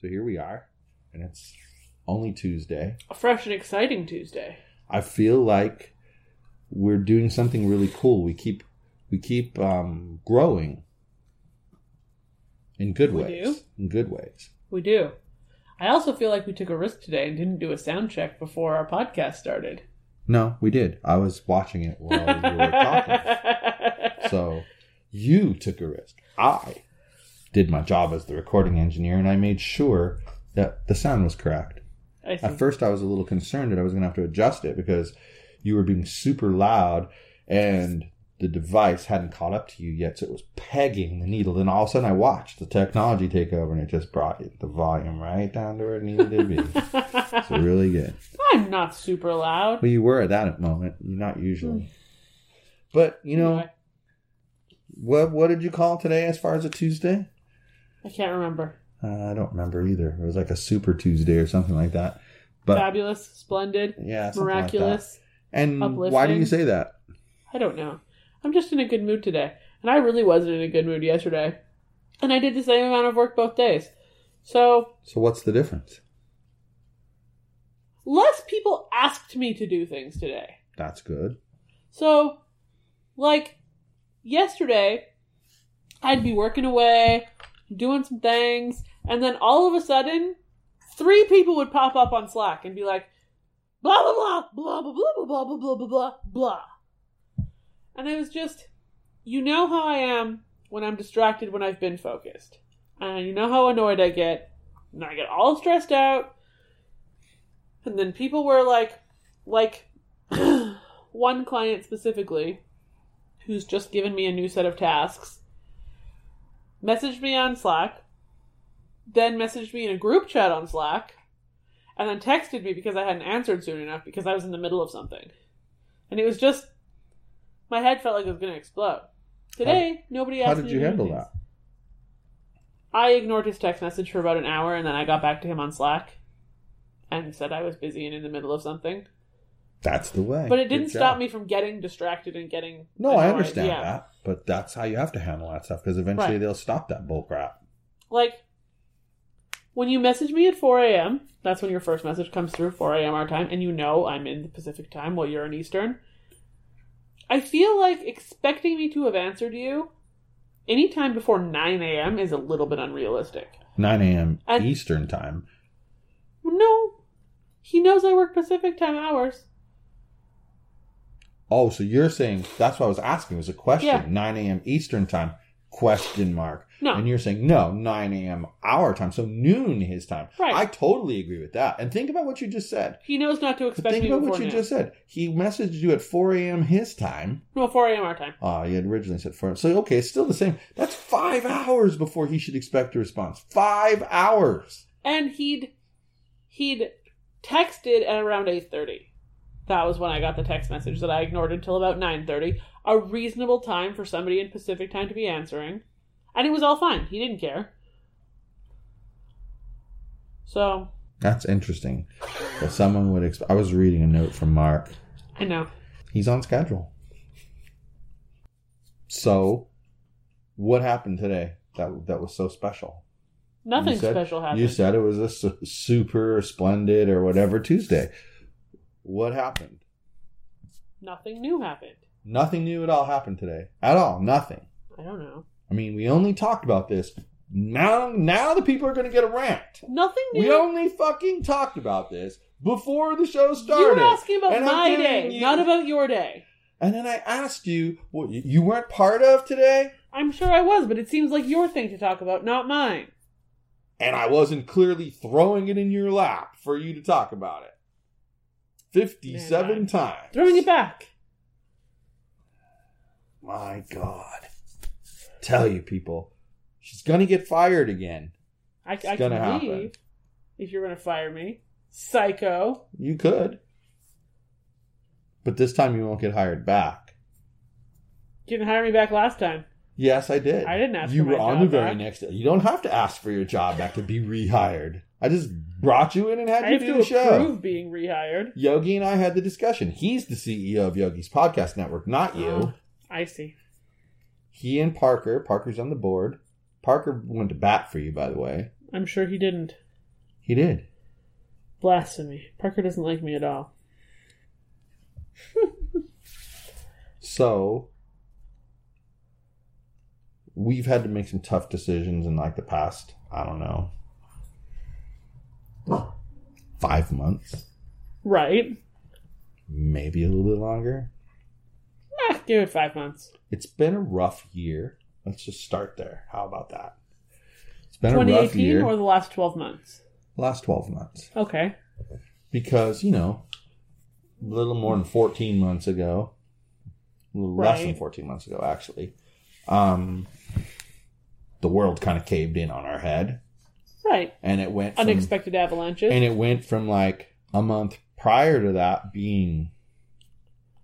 So here we are, and it's only Tuesday. A fresh and exciting Tuesday. I feel like we're doing something really cool. We keep we keep um, growing in good We ways. do? In good ways. We do. I also feel like we took a risk today and didn't do a sound check before our podcast started. No, we did. I was watching it while you were talking. So you took a risk. I did my job as the recording engineer, and I made sure that the sound was correct. At first, I was a little concerned that I was going to have to adjust it because you were being super loud and the device hadn't caught up to you yet, so it was pegging the needle. Then all of a sudden, I watched the technology take over, and it just brought it, the volume right down to where it needed to be. so really good. I'm not super loud. But you were at that moment. You're not usually. Hmm. But you know what? What did you call today as far as a Tuesday? I can't remember. Uh, I don't remember either. It was like a Super Tuesday or something like that. But Fabulous, splendid, yeah, something like miraculous. And why do you say that? I don't know. I'm just in a good mood today. And I really wasn't in a good mood yesterday. And I did the same amount of work both days. So, So what's the difference? less people asked me to do things today. That's good. So, like, yesterday, I'd be working away, doing some things, and then all of a sudden, three people would pop up on Slack and be like, blah, blah, blah, blah, blah, blah, blah, blah, blah, blah, blah, blah. And it was just, you know how I am when I'm distracted when I've been focused. And you know how annoyed I get. And I get all stressed out. And then people were like, like, one client specifically, who's just given me a new set of tasks, messaged me on Slack, then messaged me in a group chat on Slack, and then texted me because I hadn't answered soon enough because I was in the middle of something. And it was just, my head felt like it was going to explode. Today, nobody asked me. How did you handle things. that? I ignored his text message for about an hour and then I got back to him on Slack and said I was busy and in the middle of something. That's the way. But it didn't stop me from getting distracted and getting. No, I understand Yeah. that. But that's how you have to handle that stuff because eventually Right. they'll stop that bullcrap. Like, when you message me at 4 a.m., that's when your first message comes through, 4 a.m. our time, and you know I'm in the Pacific time while you're in Eastern. I feel like expecting me to have answered you anytime before 9 a.m. is a little bit unrealistic. 9 a.m. Eastern time. No. He knows I work Pacific time hours. Oh, so you're saying that's what I was asking was a question. Yeah. 9 a.m. Eastern time? Question mark. No. And you're saying no, 9 a.m. our time, so noon his time. Right. I totally agree with that. And think about what you just said. He knows not to expect think about what you noon. just said. He messaged you at 4 a.m. his time. No, 4 a.m. our time. Uh, you had originally said 4 So, okay, it's still the same. That's five hours before he should expect a response. Five hours. and he'd he'd texted at around 8.30 that was when i got the text message that i ignored until about 9.30 a reasonable time for somebody in pacific time to be answering and it was all fine he didn't care so That's interesting. That someone would expect. I was reading a note from Mark. i know He's on schedule. So, what happened today that that was so special? nothing said- special happened You said it was a su- super splendid or whatever Tuesday. What happened? nothing new happened Nothing new at all happened today. At all. Nothing. i don't know I mean, we only talked about this. Now, now the people are going to get a rant. nothing new We only fucking talked about this before the show started. you were asking about And my day you- not about your day And then I asked you what you weren't part of today, i'm sure i was but it seems like your thing to talk about not mine and I wasn't clearly throwing it in your lap for you to talk about it. 57 Man, times. throwing it back My God. Tell you people, she's going to get fired again. I, I gonna can happen. leave if you're going to fire me. Psycho. You could. But this time you won't get hired back. You didn't hire me back last time. Yes, I did. I didn't ask You for were on job the very back. next day. You don't have to ask for your job back to be rehired. I just brought you in and had I you do the show. approve being rehired. Yogi and I had the discussion. He's the CEO of Yogi's podcast network, not you. Oh, I see. He and Parker. Parker's on the board. Parker went to bat for you, by the way. I'm sure he didn't. He did. Blasphemy. Parker doesn't like me at all. So we've had to make some tough decisions in like the past, I don't know, five months, Right. maybe a little bit longer. Ah, give it five months. It's been a rough year. Let's just start there. How about that? It's been a rough 2018 year. or the last 12 months? last 12 months. Okay. Because, you know, a little more than 14 months ago, a little less than Right. 14 months ago, actually, um, the world kind of caved in on our head. Right. And it went from, Unexpected avalanches. and it went from like a month prior to that being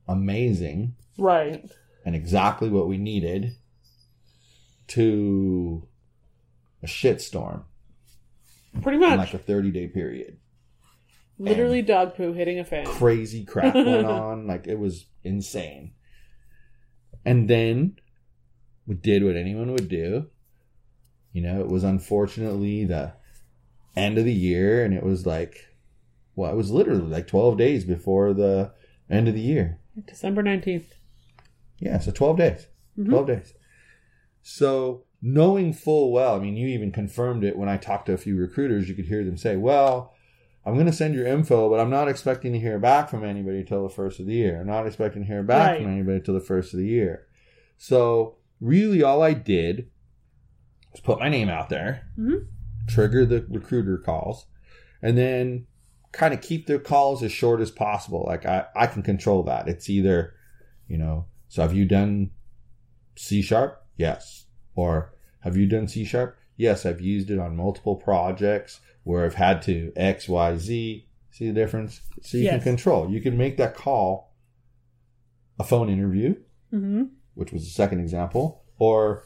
amazing right. and exactly what we needed to a shitstorm Pretty in much. like a 30 day period. Literally dog poo hitting a fan. crazy crap went on. Like it was insane. And then we did what anyone would do. You know, it was unfortunately the end of the year, and it was like, well, it was literally like 12 days before the end of the year. December 19th. Yeah, so 12 days. Mhm. 12 days. So, knowing full well, I mean, you even confirmed it when I talked to a few recruiters, you could hear them say, well, I'm going to send your info, but I'm not expecting to hear back from anybody until the first of the year. I'm not expecting to hear back Right. from anybody until the first of the year. So, really, all I did was put my name out there, Mhm. trigger the recruiter calls, and then kind of keep the calls as short as possible. Like, I, I can control that. It's either, you know, so have you done C sharp? Yes. Or have you done C sharp? Yes, I've used it on multiple projects where I've had to X, Y, Z. See the difference? So you can control. You can make that call a phone interview, Mm-hmm. which was the second example, or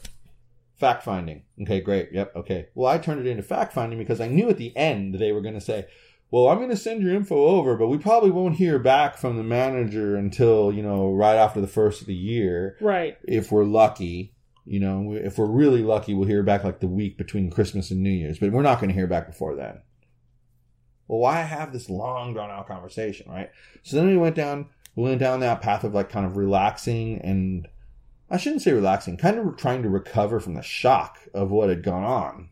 fact finding. Okay, great. Yep. Okay. Well, I turned it into fact finding because I knew at the end they were going to say, well, I'm going to send your info over, but we probably won't hear back from the manager until, you know, right after the first of the year Right. if we're lucky. You know, if we're really lucky, we'll hear back like the week between Christmas and New Year's, but we're not going to hear back before then. Well, why have this long drawn out conversation, right? So then we went down, we went down that path of like kind of relaxing and I shouldn't say relaxing, kind of trying to recover from the shock of what had gone on.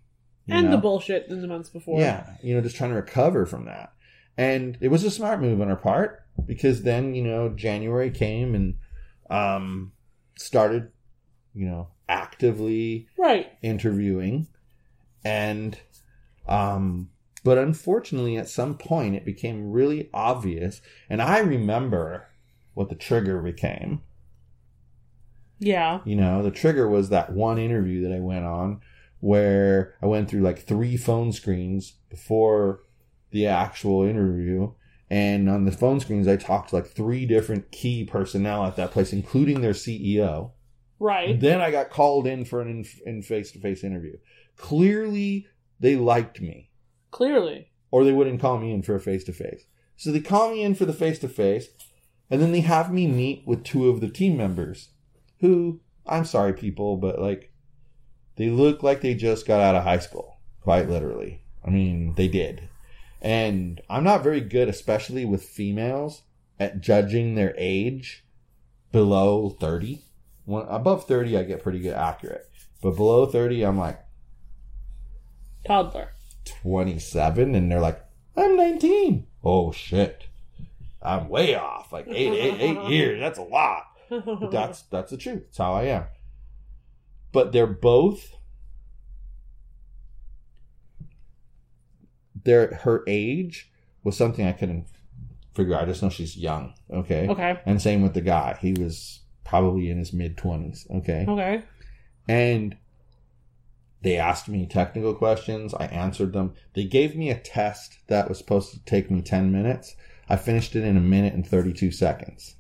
And the bullshit in the months before. Yeah, you know, just trying to recover from that. And it was a smart move on our part because then, you know, January came and um started, you know, actively Right. interviewing and um but unfortunately at some point it became really obvious and I remember what the trigger became. Yeah. You know, the trigger was that one interview that I went on where I went through like three phone screens before the actual interview. And on the phone screens, I talked to like three different key personnel at that place, including their CEO. Right. And Then I got called in for an in face to face interview. Clearly, they liked me, Clearly. or they wouldn't call me in for a face to face. So they call me in for the face to face, and then they have me meet with two of the team members who, I'm sorry, people, but like, they look like they just got out of high school, quite literally. I mean, they did. And I'm not very good, especially with females, at judging their age below 30. When, above 30, I get pretty good accurate. But below 30, I'm like Toddler. 27, and they're like, I'm 19. Oh, shit. I'm way off. Like eight, eight, eight years. That's a lot. That's that's the truth. It's how I am. But they're both their her age was something I couldn't figure out. I just know she's young. Okay. okay. And same with the guy. He was probably in his mid twenties. Okay. Okay. And They asked me technical questions. I answered them. They gave me a test that was supposed to take me 10 minutes. I finished it in a minute and 32 seconds.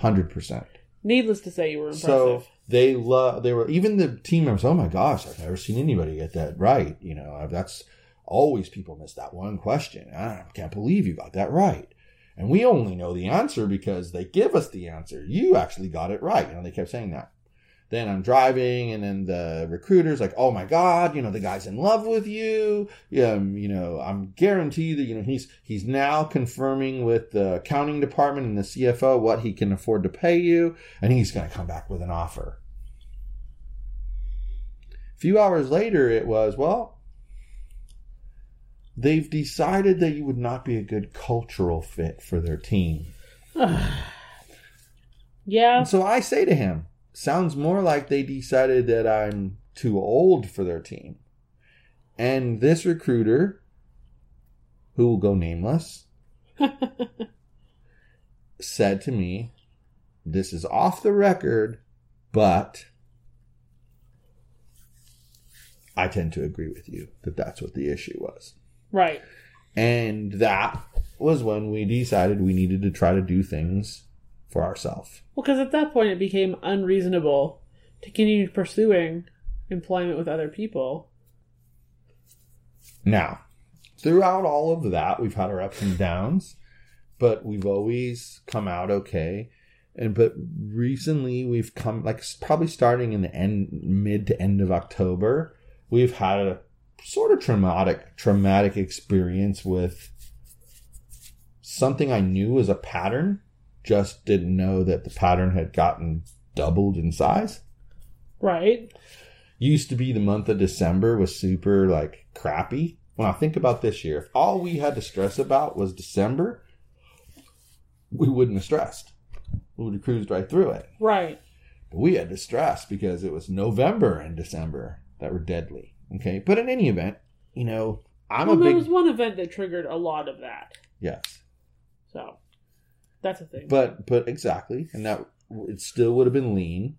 100%. Needless to say, you were impressive. So they love, they were, even the team members, oh my gosh, I've never seen anybody get that right. You know, that's always people miss that one question. Ah, I can't believe you got that right. And we only know the answer because they give us the answer. You actually got it right. You know, they kept saying that. Then I'm driving, and then the recruiter's like, "Oh my God, you know the guy's in love with you. Um, you know, I'm guarantee that you know he's he's now confirming with the accounting department and the CFO what he can afford to pay you, and he's going to come back with an offer." A few hours later, it was well. They've decided that you would not be a good cultural fit for their team. yeah. And so I say to him, sounds more like they decided that I'm too old for their team. And this recruiter, who will go nameless, said to me, This is off the record, but I tend to agree with you that that's what the issue was. Right. And that was when we decided we needed to try to do things for ourselves. Well, because at that point it became unreasonable to continue pursuing employment with other people. Now, throughout all of that, we've had our ups and downs, but we've always come out okay. And but recently we've come like probably starting in the end mid to end of October, we've had a sort of traumatic traumatic experience with something I knew was a pattern, just didn't know that the pattern had gotten doubled in size. Right. Used to be the month of December was super like crappy. When I think about this year, if all we had to stress about was December, we wouldn't have stressed. We would have cruised right through it. Right. But we had to stress because it was November and December that were deadly. Okay. But in any event, you know, I'm well, a there big was one event that triggered a lot of that. yes. So that's a thing. But but exactly, and that it still would have been lean,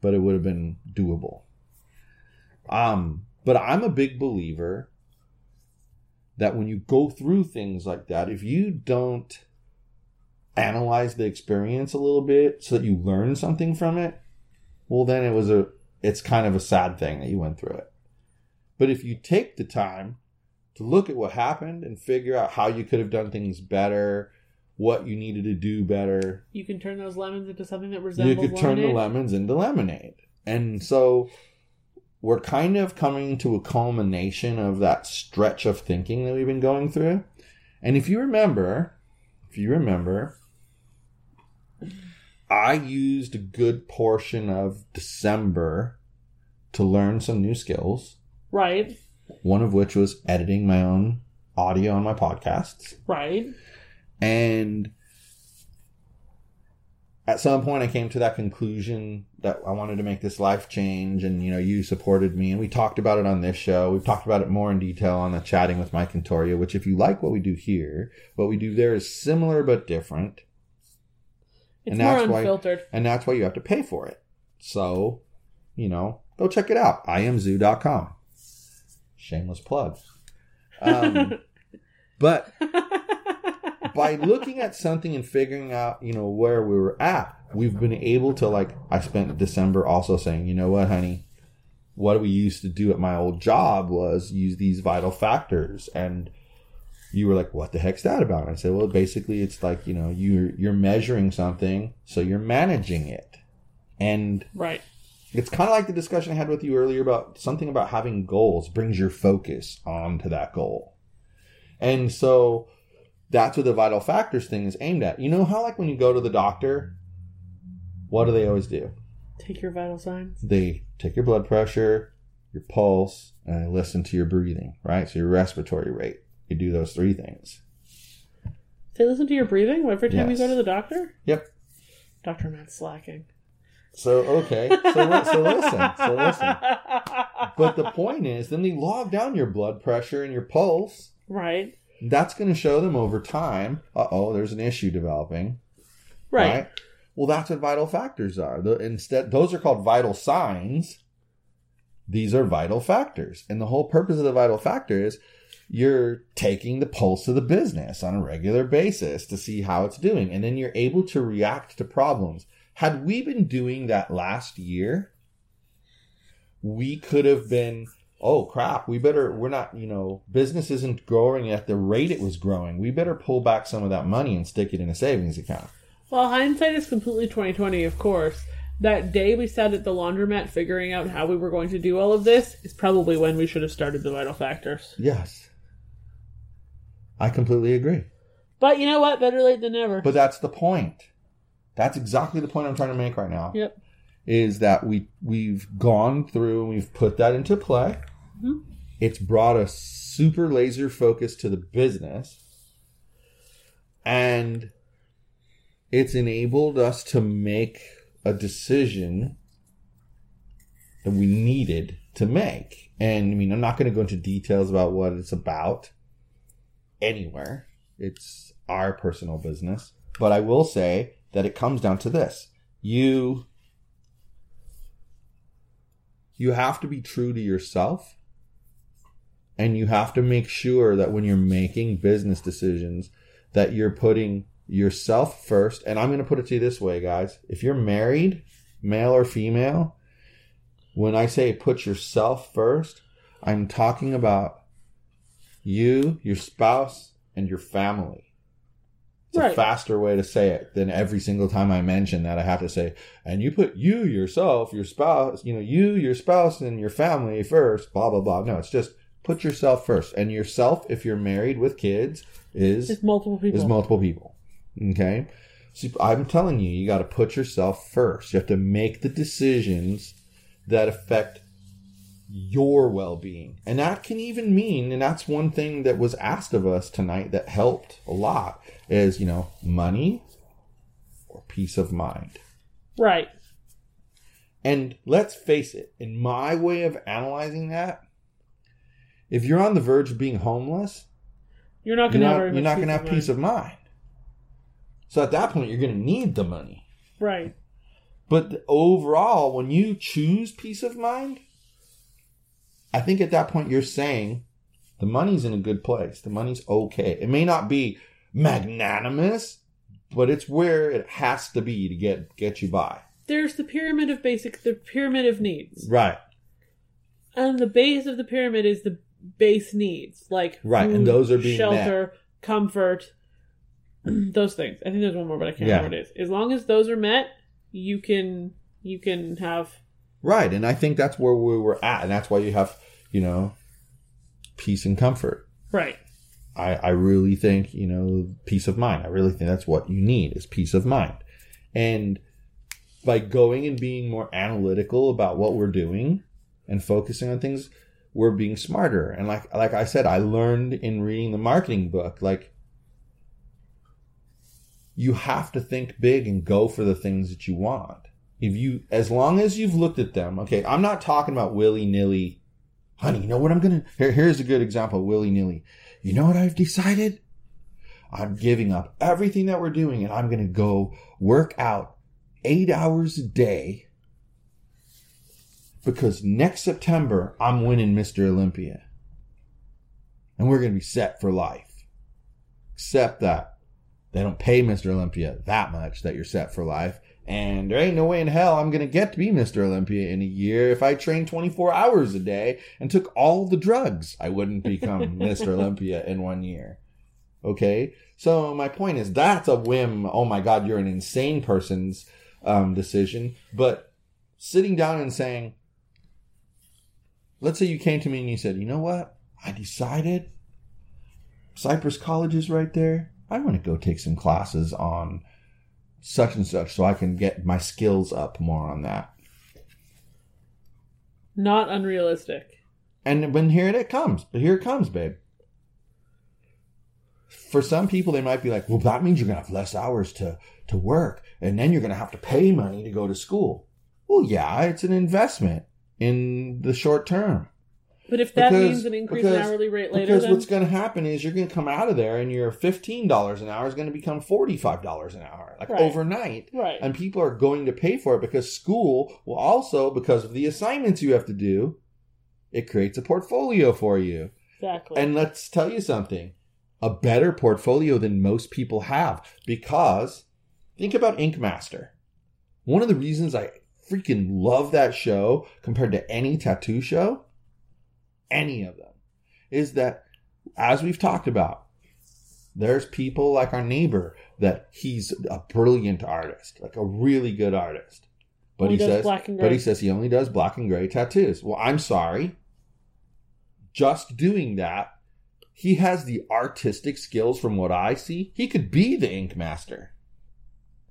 but it would have been doable. Um, but I'm a big believer that when you go through things like that, if you don't analyze the experience a little bit so that you learn something from it, well then it was a it's kind of a sad thing that you went through it. But if you take the time to look at what happened and figure out how you could have done things better, what you needed to do better, you can turn those lemons into something that resembles. you could turn the lemons into lemonade. And so we're kind of coming to a culmination of that stretch of thinking that we've been going through. And if you remember, if you remember, I used a good portion of December to learn some new skills, Right. one of which was editing my own audio on my podcasts. Right. And at some point, I came to that conclusion that I wanted to make this life change. And, you know, you supported me and we talked about it on this show. We've talked about it more in detail on the Chatting with Mike and Torya, which, if you like what we do here, what we do there is similar but different. It's And more that's why- unfiltered. And that's why you have to pay for it. So, you know, go check it out. IamZoo.com. Shameless plug. Um, but by looking at something and figuring out, you know, where we were at, we've been able to like I spent December also saying, you know what, honey, what we used to do at my old job was use these vital factors and you were like, what the heck's that about? And I said, well, basically it's like, you know, you're you're measuring something, so you're managing it. And right. it's kind of like the discussion I had with you earlier about something about having goals brings your focus onto that goal. And so that's what the vital factors thing is aimed at. You know how like when you go to the doctor, what do they always do? Take your vital signs. They take your blood pressure, your pulse, and they listen to your breathing, right? So your respiratory rate. You do those three things. They listen to your breathing every time you go to the doctor? Yep. Dr. Matt's slacking. So okay. So, so listen. So listen. But the point is, then they log down your blood pressure and your pulse. Right. That's going to show them over time. Uh oh, there's an issue developing. Right. Well, that's what vital factors are. The, instead, those are called vital signs. these are vital factors. And the whole purpose of the vital factor is you're taking the pulse of the business on a regular basis to see how it's doing. And then you're able to react to problems. Had we been doing that last year, we could have been, oh crap, we better, we're not, you know, business isn't growing at the rate it was growing. We better pull back some of that money and stick it in a savings account. Well, hindsight is completely 2020, of course. That day we sat at the laundromat figuring out how we were going to do all of this is probably when we should have started the vital factors. Yes. I completely agree. But you know what? Better late than never. But that's the point. That's exactly the point I'm trying to make right now. yep. Is that we we've gone through and we've put that into play. Mhm. It's brought a super laser focus to the business. And it's enabled us to make a decision that we needed to make. And I mean, I'm not going to go into details about what it's about anywhere. It's our personal business. But I will say that it comes down to this. You you have to be true to yourself and you have to make sure that when you're making business decisions that you're putting yourself first. And I'm going to put it to you this way, guys. If you're married, male or female, when I say put yourself first, I'm talking about you, your spouse, and your family. It's a faster way to say it than every single time I mention that I have to say, and you put you, yourself, your spouse, you know, you, your spouse, and your family first, blah, blah, blah. No, it's just put yourself first. And yourself, if you're married with kids, is It's multiple people. is multiple people. Okay? So I'm telling you, you got to put yourself first. You have to make the decisions that affect your well being. And that can even mean, and that's one thing that was asked of us tonight that helped a lot, is, you know, money or peace of mind. right. And let's face it, in my way of analyzing that, if you're on the verge of being homeless, You're not going to have you're not going to have peace of mind. So at that point, you're going to need the money. Right. But overall, when you choose peace of mind, I think at that point you're saying the money's in a good place. The money's okay. It may not be magnanimous, but it's where it has to be to get get you by. There's the pyramid of basic, the pyramid of needs. Right. And the base of the pyramid is the base needs, like Right, and those are being shelter, comfort, those things. I think there's one more, but I can't Yeah. remember what it is. As long as those are met, you can you can have Right. And I think that's where we were at. And that's why you have, you know, peace and comfort. right. I, I really think, you know, peace of mind. I really think that's what you need is peace of mind. And by going and being more analytical about what we're doing and focusing on things, we're being smarter. And like like I said, I learned in reading the marketing book, like you have to think big and go for the things that you want. If you as long as you've looked at them, okay, I'm not talking about willy-nilly honey, you know what I'm gonna here, here's a good example, willy-nilly you know what I've decided? I'm giving up everything that we're doing and I'm to go work out eight hours a day because next September I'm winning Mr. Olympia. And we're going to be set for life. Except that they don't pay Mr. Olympia that much that you're set for life. And there ain't no way in hell I'm going to get to be Mr. Olympia in a year if I train 24 hours a day and took all the drugs. I wouldn't become Mr. Olympia in one year. Okay? So my point is that's a whim. Oh my God, you're an insane person's um, decision. But sitting down and saying, let's say you came to me and you said, you know what? I decided Cypress College is right there. I want to go take some classes on such and such so I can get my skills up more on that. Not unrealistic. And when here it comes, but here it comes, babe. For some people, they might be like, well, that means you're going to have less hours to, to work, and then you're going to have to pay money to go to school. Well, yeah, it's an investment in the short term. But if that Because- means an increase in hourly rate later, Because then what's going to happen is you're going to come out of there and your $15 an hour is going to become $45 an hour, like Right. overnight. right, And people are going to pay for it because school will also, because of the assignments you have to do, it creates a portfolio for you. Exactly. And let's tell you something a better portfolio than most people have because think about Ink Master. One of the reasons I freaking love that show compared to any tattoo show, any of them, is that as we've talked about, there's people like our neighbor that he's a brilliant artist, like a really good artist. But Only he says but he says he only does black and gray tattoos. Well, I'm sorry. Just doing that, he has the artistic skills from what I see. He could be the ink master,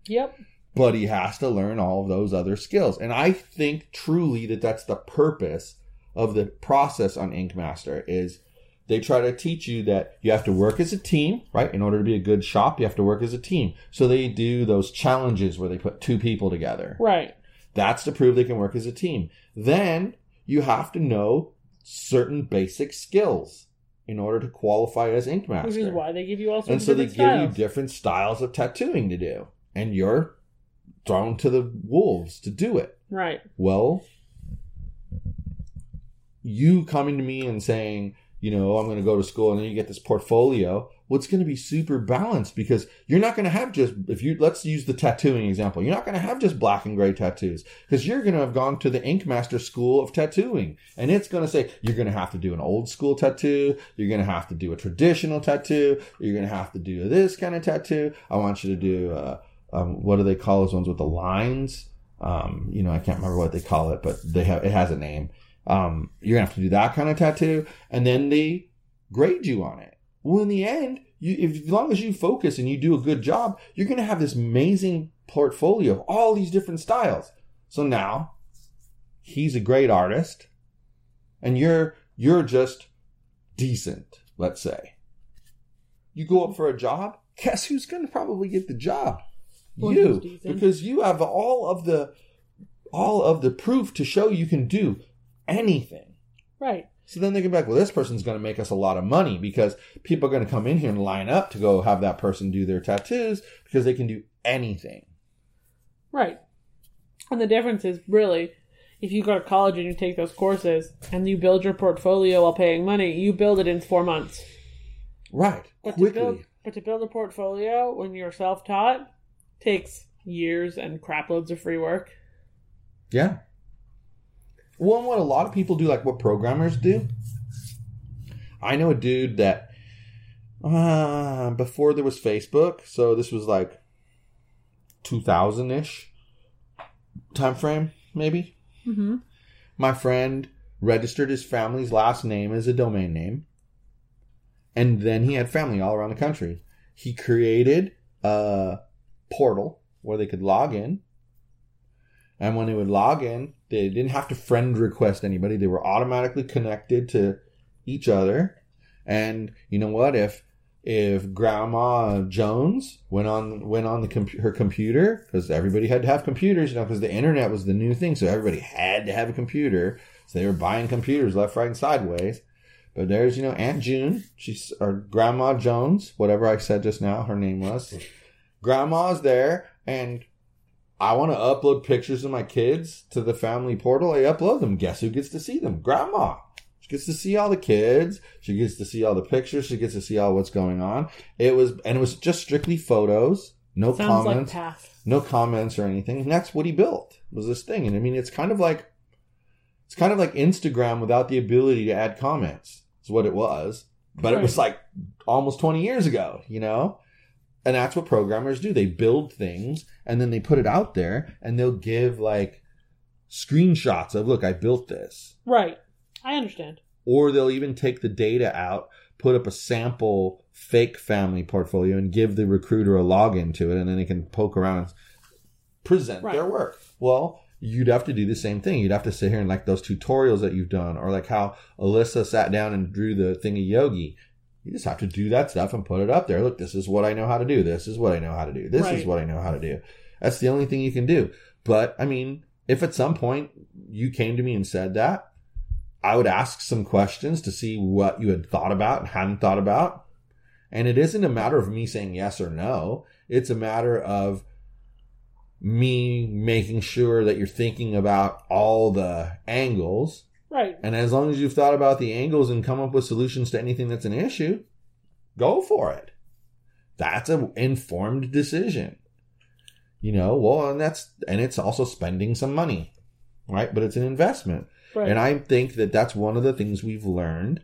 yep. But he has to learn all of those other skills. And I think truly that that's the purpose of the process on Ink Master is they try to teach you that you have to work as a team, right? In order to be a good shop, you have to work as a team. So they do those challenges where they put two people together. Right. That's to prove they can work as a team. Then you have to know certain basic skills in order to qualify as ink master. Which is why they give you all sorts and so they different give you different styles of tattooing to do, and you're thrown to the wolves to do it. right. Well, you coming to me and saying, you know, I'm going to go to school and then you get this portfolio. Well, it's going to be super balanced because you're not going to have just, if you, let's use the tattooing example. You're not going to have just black and gray tattoos because you're going to have gone to the Ink Master School of Tattooing. And it's going to say, you're going to have to do an old school tattoo. You're going to have to do a traditional tattoo. You're going to have to do this kind of tattoo. I want you to do, uh, um, what do they call those ones with the lines? Um, you know, I can't remember what they call it, but they have, it has a name. Um, you're gonna have to do that kind of tattoo, and then they grade you on it. Well, in the end, you, if, as long as you focus and you do a good job, you're gonna have this amazing portfolio of all these different styles. So now, he's a great artist, and you're you're just decent. Let's say you go up for a job. Guess who's gonna probably get the job? You, because you have all of the all of the proof to show you can do anything. Right. So then they come back, well, this person's going to make us a lot of money because people are going to come in here and line up to go have that person do their tattoos because they can do anything. Right. And the difference is really if you go to college and you take those courses and you build your portfolio while paying money, you build it in four months. Right. But to Quickly. build but to build a portfolio when you're self taught takes years and craploads of free work. Yeah. Well, and what a lot of people do, like what programmers do. I know a dude that uh, before there was Facebook, so this was like 2000 ish time frame, maybe. Mm-hmm. My friend registered his family's last name as a domain name, and then he had family all around the country. He created a portal where they could log in, and when they would log in, they didn't have to friend request anybody. They were automatically connected to each other. And you know what? If if Grandma Jones went on went on the her computer because everybody had to have computers, you know, because the internet was the new thing, so everybody had to have a computer. So they were buying computers left, right, and sideways. But there's you know Aunt June, she's or Grandma Jones, whatever I said just now, her name was. Grandma's there, and I want to upload pictures of my kids to the family portal. I upload them. Guess who gets to see them? Grandma. She gets to see all the kids. She gets to see all the pictures. She gets to see all what's going on. It was, and it was just strictly photos. No Sounds like comments. path. no comments or anything. And that's what he built was this thing. And I mean, it's kind of like, it's kind of like Instagram without the ability to add comments. Is what it was. But it was like almost 20 years ago, you know? And that's what programmers do. They build things and then they put it out there and they'll give like screenshots of, look, I built this. Right. I understand. Or they'll even take the data out, put up a sample fake family portfolio and give the recruiter a login to it and then they can poke around and present Right. their work. Well, you'd have to do the same thing. You'd have to sit here and like those tutorials that you've done or like how Alyssa sat down and drew the thingy yogi. You just have to do that stuff and put it up there. Look, this is what I know how to do. This is what I know how to do. This is what I know how to do. That's the only thing you can do. But I mean, if at some point you came to me and said that, I would ask some questions to see what you had thought about and hadn't thought about. And it isn't a matter of me saying yes or no. It's a matter of me making sure that you're thinking about all the angles Right. And as long as you've thought about the angles and come up with solutions to anything that's an issue, go for it. That's an informed decision. You know, well, and that's, and it's also spending some money, right? But it's an investment. Right. And I think that that's one of the things we've learned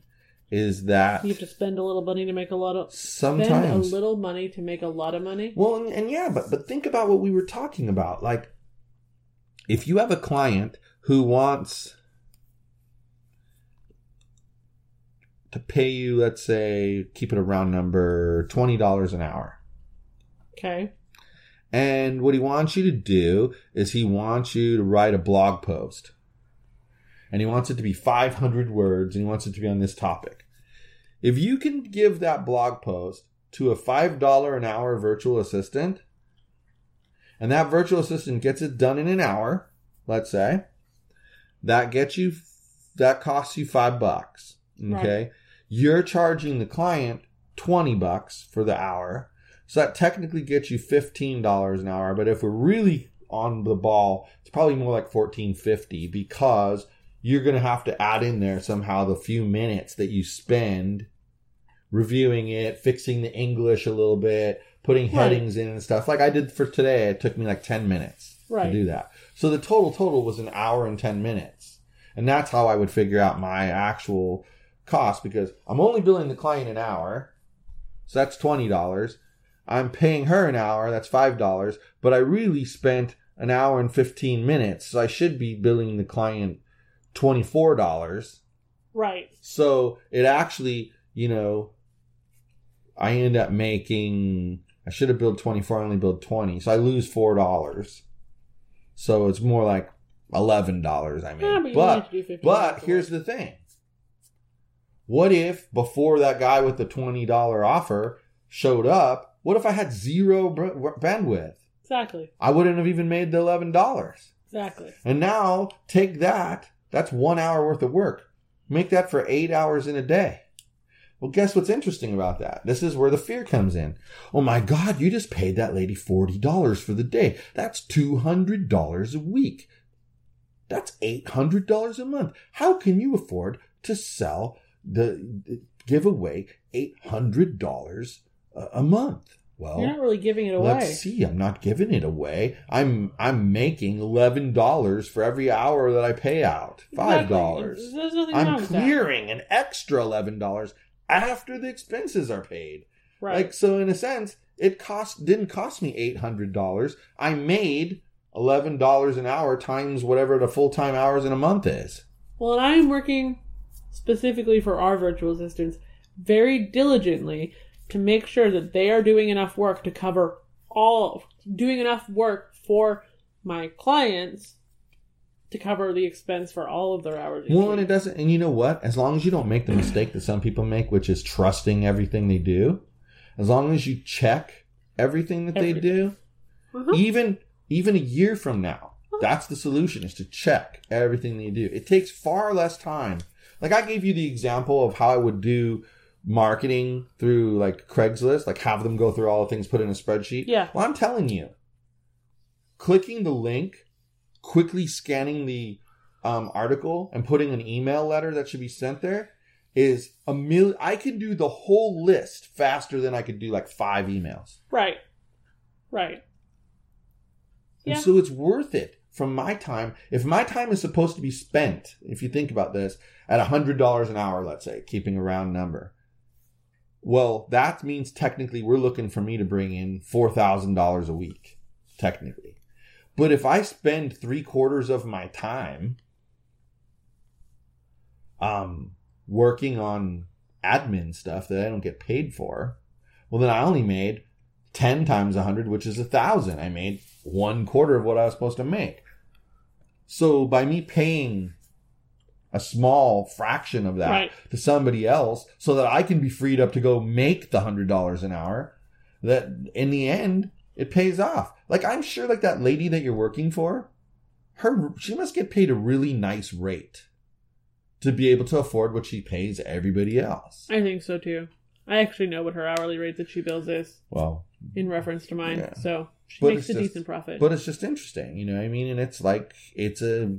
is that you have to spend a little money to make a lot of spend a little money to make a lot of money. Well, and, and yeah, but but think about what we were talking about. Like, if you have a client who wants to pay you, let's say, keep it a round number, twenty dollars an hour, Okay. and what he wants you to do is he wants you to write a blog post, and he wants it to be five hundred words, and he wants it to be on this topic. If you can give that blog post to a five dollar an hour virtual assistant, and that virtual assistant gets it done in an hour, let's say, that gets you that costs you five bucks. Okay. You're charging the client twenty bucks for the hour. So that technically gets you fifteen dollars an hour. But if we're really on the ball, it's probably more like fourteen fifty because you're gonna have to add in there somehow the few minutes that you spend reviewing it, fixing the English a little bit, putting Right. headings in and stuff. Like I did for today, it took me like ten minutes Right. to do that. So the total total was an hour and 10 minutes. And that's how I would figure out my actual cost because I'm only billing the client an hour. So that's $20. I'm paying her an hour, that's $5, but I really spent an hour and 15 minutes. So I should be billing the client $24. Right. So it actually, you know, I end up making. I should have billed twenty four. I only billed twenty, so I lose four dollars. So it's more like eleven dollars. I made, Yeah, but but to do 15 but here's the thing. What if before that guy with the twenty dollar offer showed up? What if I had zero bandwidth? Exactly. I wouldn't have even made the eleven dollars. Exactly. And now take that. That's one hour worth of work. Make that for eight hours in a day. Well, guess what's interesting about that? This is where the fear comes in. Oh my God, you just paid that lady $40 for the day. That's $200 a week. That's $800 a month. How can you afford to sell the, give away $800 a- a month? Well, You're not really giving it away. Let's see. I'm not giving it away. I'm I'm making eleven dollars for every hour that I pay out. Five Exactly. dollars. There's nothing wrong I'm with that. clearing an extra eleven dollars after the expenses are paid. Right. Like so, in a sense, it cost didn't cost me eight hundred dollars. I made eleven dollars an hour times whatever the full time hours in a month is. Well, and I am working specifically for our virtual assistants very diligently to make sure that they are doing enough work to cover all, doing enough work for my clients to cover the expense for all of their hours. Well, and it doesn't. And you know what? As long as you don't make the mistake that some people make, which is trusting everything they do, as long as you check everything that they do, Uh-huh. even even a year from now, that's the solution: is to check everything they do. It takes far less time. Like I gave you the example of how I would do marketing through like Craigslist, like have them go through all the things, put in a spreadsheet. Yeah. Well, I'm telling you, clicking the link, quickly scanning the um, article, and putting an email letter that should be sent there is a million. I can do the whole list faster than I could do like five emails. Right. Right. And Yeah. so it's worth it from my time. If my time is supposed to be spent, if you think about this, at $100 an hour, let's say, keeping a round number, well, that means technically we're looking for me to bring in $4,000 a week, technically. But if I spend three quarters of my time um, working on admin stuff that I don't get paid for, well, then I only made 10 times 100, which is a thousand. I made one quarter of what I was supposed to make. So by me paying a small fraction of that Right. to somebody else so that I can be freed up to go make the hundred dollars an hour, that in the end it pays off. Like I'm sure like that lady that you're working for, her she must get paid a really nice rate to be able to afford what she pays everybody else. I think so too. I actually know what her hourly rate that she bills is Well, in reference to mine. Yeah. So she But makes it's a just- decent profit. but it's just interesting, you know. what I mean, and it's like it's a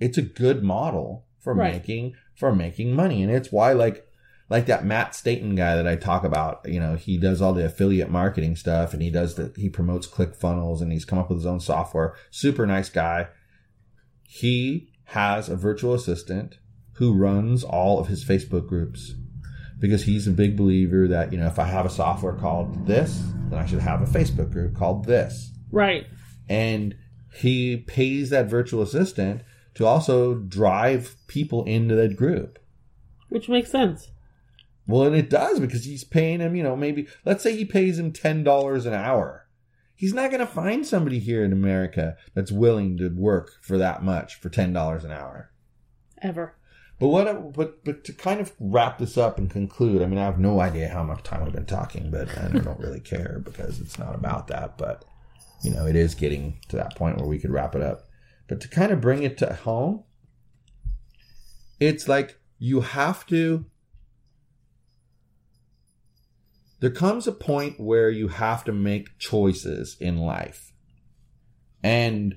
it's a good model for Right. making for making money, and it's why like like that Matt Staten guy that I talk about. You know, he does all the affiliate marketing stuff, and he does the he promotes ClickFunnels, and he's come up with his own software. Super nice guy. He has a virtual assistant who runs all of his Facebook groups because he's a big believer that you know if I have a software called this, then I should have a Facebook group called this Right. and he pays that virtual assistant to also drive people into that group. Which makes sense. Well, and it does because he's paying him, you know, maybe let's say he pays him ten dollars an hour. He's not going to find somebody here in America that's willing to work for that much for ten dollars an hour. Ever. But what? But but to kind of wrap this up and conclude, I mean, I have no idea how much time we've been talking, but I don't really care because it's not about that. But you know, it is getting to that point where we could wrap it up. But to kind of bring it to home, it's like you have to. There comes a point where you have to make choices in life. And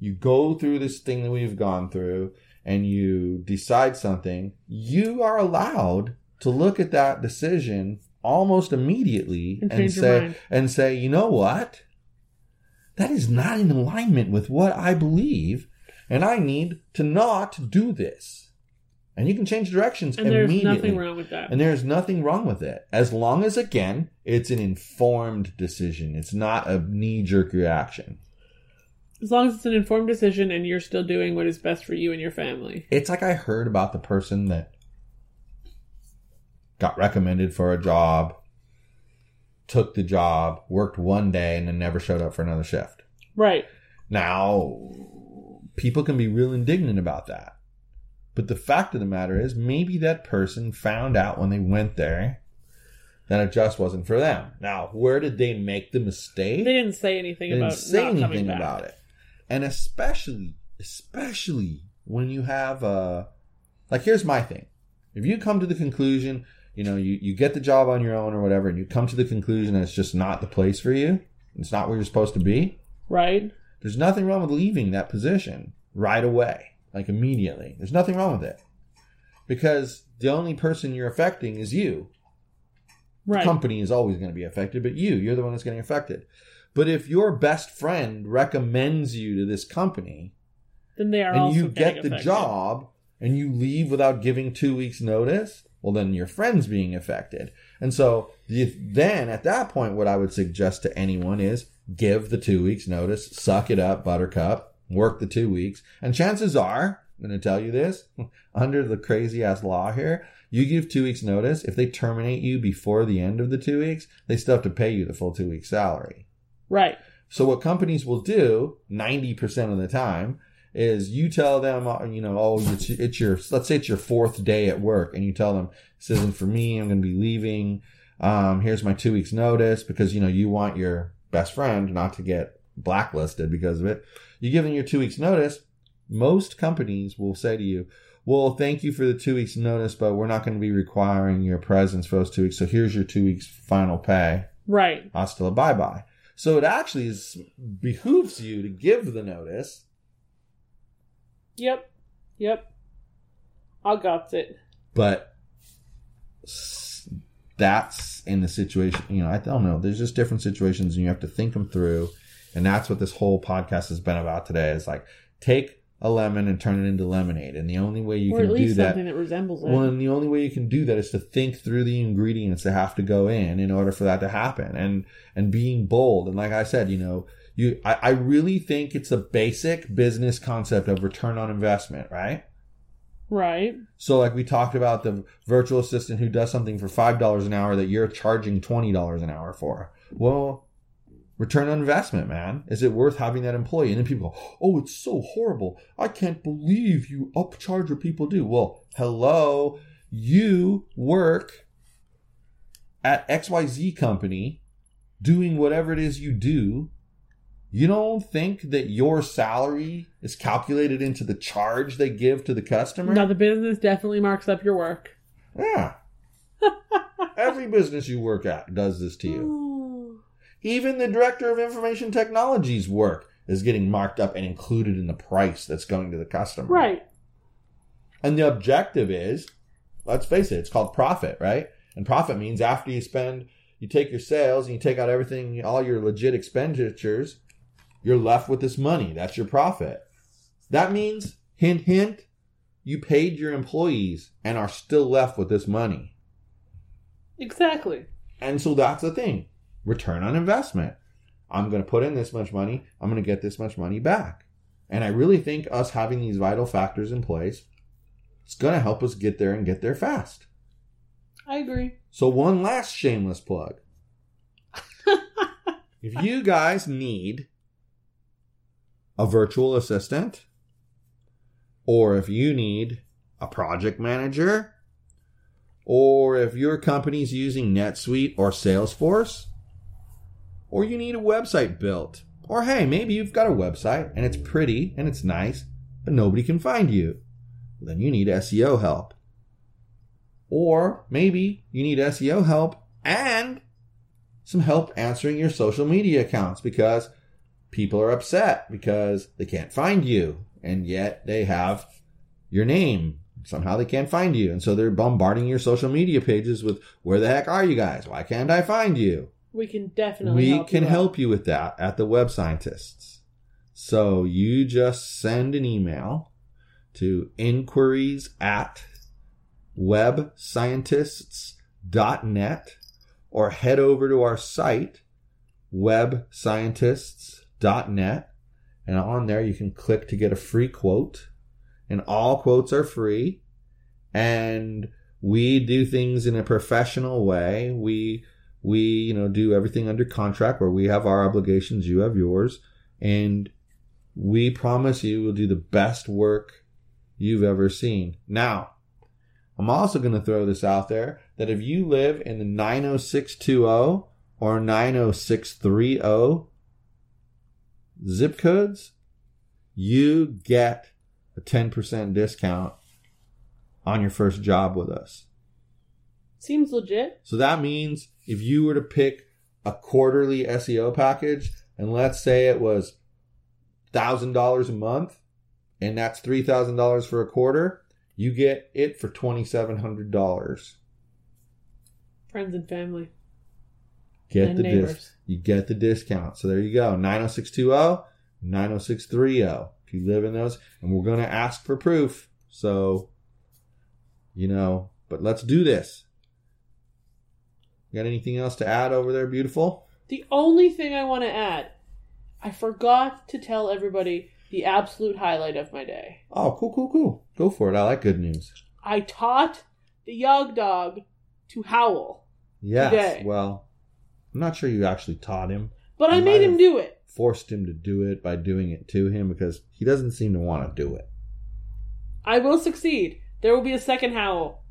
you go through this thing that we've gone through and you decide something, you are allowed to look at that decision almost immediately And and, say and say, you know what? That is not in alignment with what I believe, and I need to not do this. And you can change directions immediately. And there's nothing wrong with that. And there's nothing wrong with it. As long as, again, it's an informed decision. It's not a knee jerk reaction. As long as it's an informed decision and you're still doing what is best for you and your family. It's like I heard about the person that got recommended for a job, took the job, worked one day, and then never showed up for another shift. Right. Now, people can be real indignant about that. But the fact of the matter is, maybe that person found out when they went there that it just wasn't for them. Now, where did they make the mistake? They didn't say anything They about didn't say not anything about it. And especially, especially when you have uh like here's my thing. If you come to the conclusion, you know, you, you get the job on your own or whatever, and you come to the conclusion that it's just not the place for you, it's not where you're supposed to be, Right. there's nothing wrong with leaving that position right away, like immediately. There's nothing wrong with it. Because the only person you're affecting is you Right. company is always going to be affected, but you, you're the one that's getting affected. But if your best friend recommends you to this company then they are and you get the affected. job and you leave without giving two weeks notice, well, then your friend's being affected. And so the, then at that point, what I would suggest to anyone is give the two weeks notice, suck it up, buttercup, work the two weeks. And chances are, I'm going to tell you this, under the crazy ass law here, you give two weeks notice. If they terminate you before the end of the two weeks, they still have to pay you the full two weeks salary. Right. So what companies will do 90% of the time is you tell them, uh, you know, oh, it's, it's your, let's say it's your fourth day at work and you tell them, this isn't for me. I'm going to be leaving. Um, here's my two weeks notice because, you know, you want your best friend not to get blacklisted because of it. You give them your two weeks notice. Most companies will say to you, well, thank you for the two weeks notice, but we're not going to be requiring your presence for those two weeks. So here's your two weeks final pay Right. hasta la bye bye. So it actually is, behooves you to give the notice. Yep. Yep. I got it. but that's in the situation. You know, I don't know. There's just different situations, and you have to think them through. And that's what this whole podcast has been about today. Is like take a lemon and turn it into lemonade, and the only way you or at can do least that. something that resembles it. Well, and the only way you can do that is to think through the ingredients that have to go in in order for that to happen, and and being bold. And like I said, you know, you I, I really think it's a basic business concept of return on investment, right? right. So, like we talked about the virtual assistant who does something for five dollars an hour that you're charging twenty dollars an hour for. Well, return on investment, man. Is it worth having that employee? And then people go, "Oh, it's so horrible. I can't believe you upcharge what people do." Well, hello, you work at XYZ company doing whatever it is you do. You don't think that your salary is calculated into the charge they give to the customer? Now the business definitely marks up your work. Yeah. Every business you work at does this to you. Oh, Even the director of information technologies work is getting marked up and included in the price that's going to the customer. Right. And the objective is, let's face it, it's called profit, right? And profit means after you spend, you take your sales and you take out everything, all your legit expenditures, you're left with this money. That's your profit. That means, hint, hint, you paid your employees and are still left with this money. Exactly. And so that's the thing return on investment. I'm going to put in this much money, I'm going to get this much money back. And I really think us having these vital factors in place is going to help us get there and get there fast. I agree. So, one last shameless plug. if you guys need a virtual assistant, or if you need a project manager, or if your company's using NetSuite or Salesforce, or you need a website built, or hey, maybe you've got a website and it's pretty and it's nice, but nobody can find you, then you need SEO help. Or maybe you need SEO help and some help answering your social media accounts because people are upset because they can't find you and yet they have your name. Somehow they can't find you. And so they're bombarding your social media pages with, where the heck are you guys? Why can't I find you? We can definitely we help can you help you with that at the Web Scientists. So you just send an email to inquiries at webscientists.net or head over to our site webscientists.net and on there you can click to get a free quote. And all quotes are free. And we do things in a professional way. We we you know do everything under contract where we have our obligations you have yours and we promise you we'll do the best work you've ever seen now i'm also going to throw this out there that if you live in the 90620 or 90630 zip codes you get a 10% discount on your first job with us Seems legit. so that means if you were to pick a quarterly SEO package, and let's say it was thousand dollars a month, and that's three thousand dollars for a quarter, you get it for twenty seven hundred dollars. Friends and family. Get And the neighbors. dis- you get the discount. So there you go. 90620, 90630. If you live in those, and we're gonna ask for proof. So you know, but let's do this. Got anything else to add over there, beautiful? The only thing I want to add, I forgot to tell everybody the absolute highlight of my day. Oh, cool, cool, cool. Go for it. I like good news. I taught the Yog Dog to howl, Yes. Today. Well, I'm not sure you actually taught him. but I made him do it. Forced him to do it by doing it to him because he doesn't seem to want to do it. I will succeed. There will be a second howl.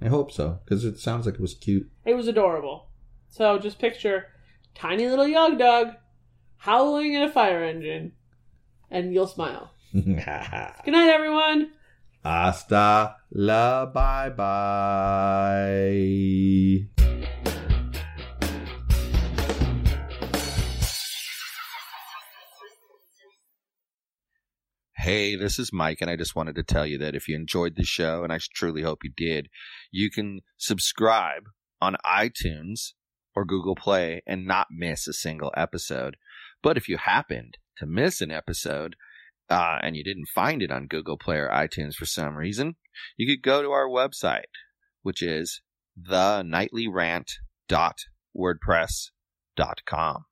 I hope so because it sounds like it was cute. It was adorable. So just picture tiny little Yog Dog howling at a fire engine, and you'll smile. Good night, everyone. Hasta la bye bye. Hey, this is Mike, and I just wanted to tell you that if you enjoyed the show, and I truly hope you did, you can subscribe on iTunes or Google Play and not miss a single episode. But if you happened to miss an episode uh, and you didn't find it on Google Play or iTunes for some reason, you could go to our website, which is thenightlyrant.wordpress.com.